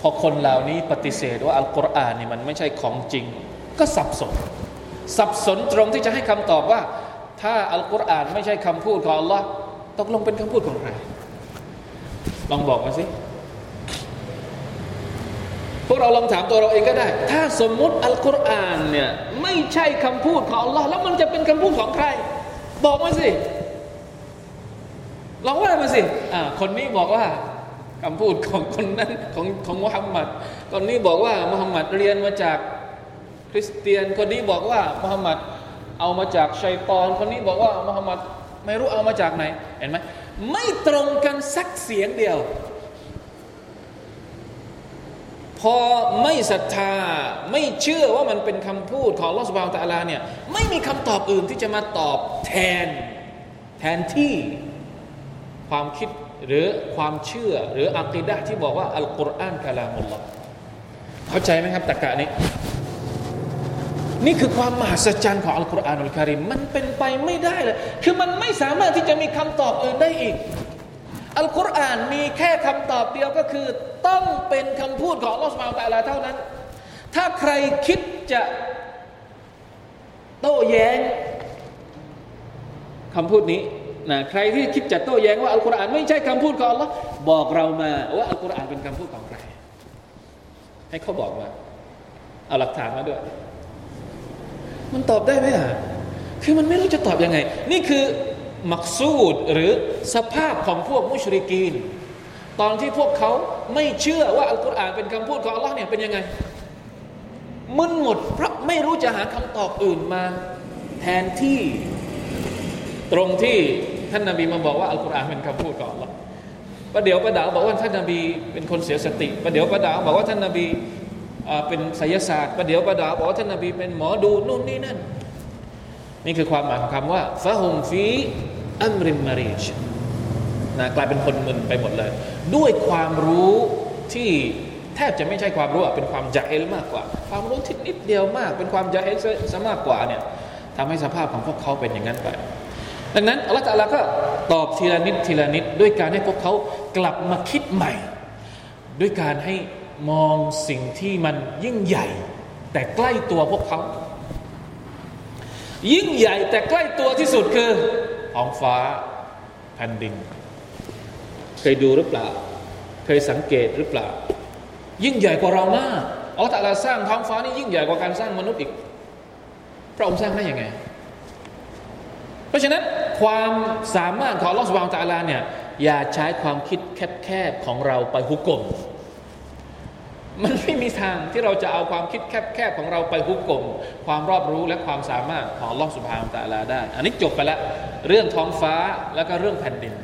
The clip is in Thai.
พอคนเหล่านี้ปฏิเสธว่าอัลกุรอานนี่มันไม่ใช่ของจริง ก็สับสน สับสนตรงที่จะให้คำตอบว่า ถ้าอัลกุรอานไม่ใช่คำพูดของอัลลอฮ์ตกลงเป็นคำพูดของใครลองบอกมาสิพวกเราลองถามตัวเราเองก็ได้ ถ้าสมมุติอัลกุรอานเนี่ยไม่ใช่คำพูดของอัลลอฮ์แล้วมันจะเป็นคำพูดของใคร บอกมาสิ ลองว่ามาสิอ่าคนนี้บอกว่า คำพูดของคนนั้นของของมุฮัมมัดคนนี้บอกว่ามุฮัมมัดเรียนมาจากคริสเตียนคนนี้บอกว่ามุฮัมมัดเอามาจากชัยตอน คนนี้บอกว่ามุฮัมมัดไม่รู้เอามาจากไหน เห็นไหมไม่ตรงกันสักเสียงเดียว พอไม่ศรัทธาไม่เชื่อว่ามันเป็นคำพูดของลอสบาวตะลาเนี่ยไม่มีคำตอบอื่นที่จะมาตอบแทน แทนที่ความคิด หรือความเชื่อหรืออักีดะที่บอกว่าอัลกุรอานกะลามุลลอฮ์เข้าใจไหมครับตะกะนี้ นี่คือความมหัศจรรย์ของอัลกุรอานอัลกริมมันเป็นไปไม่ได้เลย คือมันไม่สามารถที่จะมีคำตอบอื่นได้อีก อัลกุรอานมีแค่คำตอบเดียวก็คือ ต้องเป็นคำพูดของอัลลอฮฺสุบฮานตะลาเท่านั้น ถ้าใครคิดจะโต้แย้งคำพูดนี้ นะใครที่คิดจะโต้แย้งว่าอัลกุรอานไม่ใช่คำพูดของอัลลอฮ์บอกเรามาว่าอัลกุรอานเป็นคำพูดของใคร ให้เขาบอกมา เอาหลักฐานมาด้วย มันตอบได้ไหมอะคือมันไม่รู้จะตอบยังไง นี่คือมักซูดหรือสภาพของพวกมุชริกีน ตอนที่พวกเขาไม่เชื่อว่าอัลกุรอานเป็นคำพูดของอัลลอฮ์เนี่ยเป็นยังไงมึนหมดเพราะไม่รู้จะหาคำตอบอื่นมา แทนที่ ตรงที่ท่านนาบีมาบอกว่าอัลกุรอานเป็นคำพูดของอัลลอฮ์ประเดี๋ยวประดาวบอกว่าท่านนาบีเป็นคนเสียสติประเดี๋ยวประดาวบอกว่าท่านนาบีเป็นไสยศาสตร์ประเดี๋ยวประดาวบอกว่าท่านนาบีเป็นหมอดูนู่นนี่นั่นนี่คือความหมายของคำว่าฟะฮุมฟีอัมริมมารีชนะกลายเป็นคนมึนไปหมดเลย ด้วยความรู้ที่แทบจะไม่ใช่ความรู้เป็นความจะเอลมากกว่า ความรู้ที่นิดเดียวมาก เป็นความจะเอลซะมากกว่าเนี่ยทำให้สภาพของพวกเขาเป็นอย่างนั้นไป ดังนั้นอัลลอฮฺตะลาก็ตอบทีละนิดทีละนิด ด้วยการให้พวกเขากลับมาคิดใหม่ ด้วยการให้มองสิ่งที่มันยิ่งใหญ่ แต่ใกล้ตัวพวกเขา ยิ่งใหญ่แต่ใกล้ตัวที่สุดคือท้องฟ้าแผ่นดิน เคยดูหรือเปล่า เคยสังเกตหรือเปล่า ยิ่งใหญ่กว่าเรามากอัลลอฮฺตะลาสร้างท้องฟ้านี่ยิ่งใหญ่กว่าการสร้างมนุษย์อีกพระองค์สร้างได้ยังไง เพราะฉะนั้นความสามารถของลอสุบางตาลาเนี่ยอย่าใช้ความคิดแคบๆของเราไปหุกกลมมันไม่มีทางที่เราจะเอาความคิดแคบๆของเราไปฮุกกลมความรอบรู้และความสามารถของลอสุภางตะลาได้ อันนี้จบไปแล้วเรื่องท้องฟ้าแล้วก็เรื่องแผ่นดิน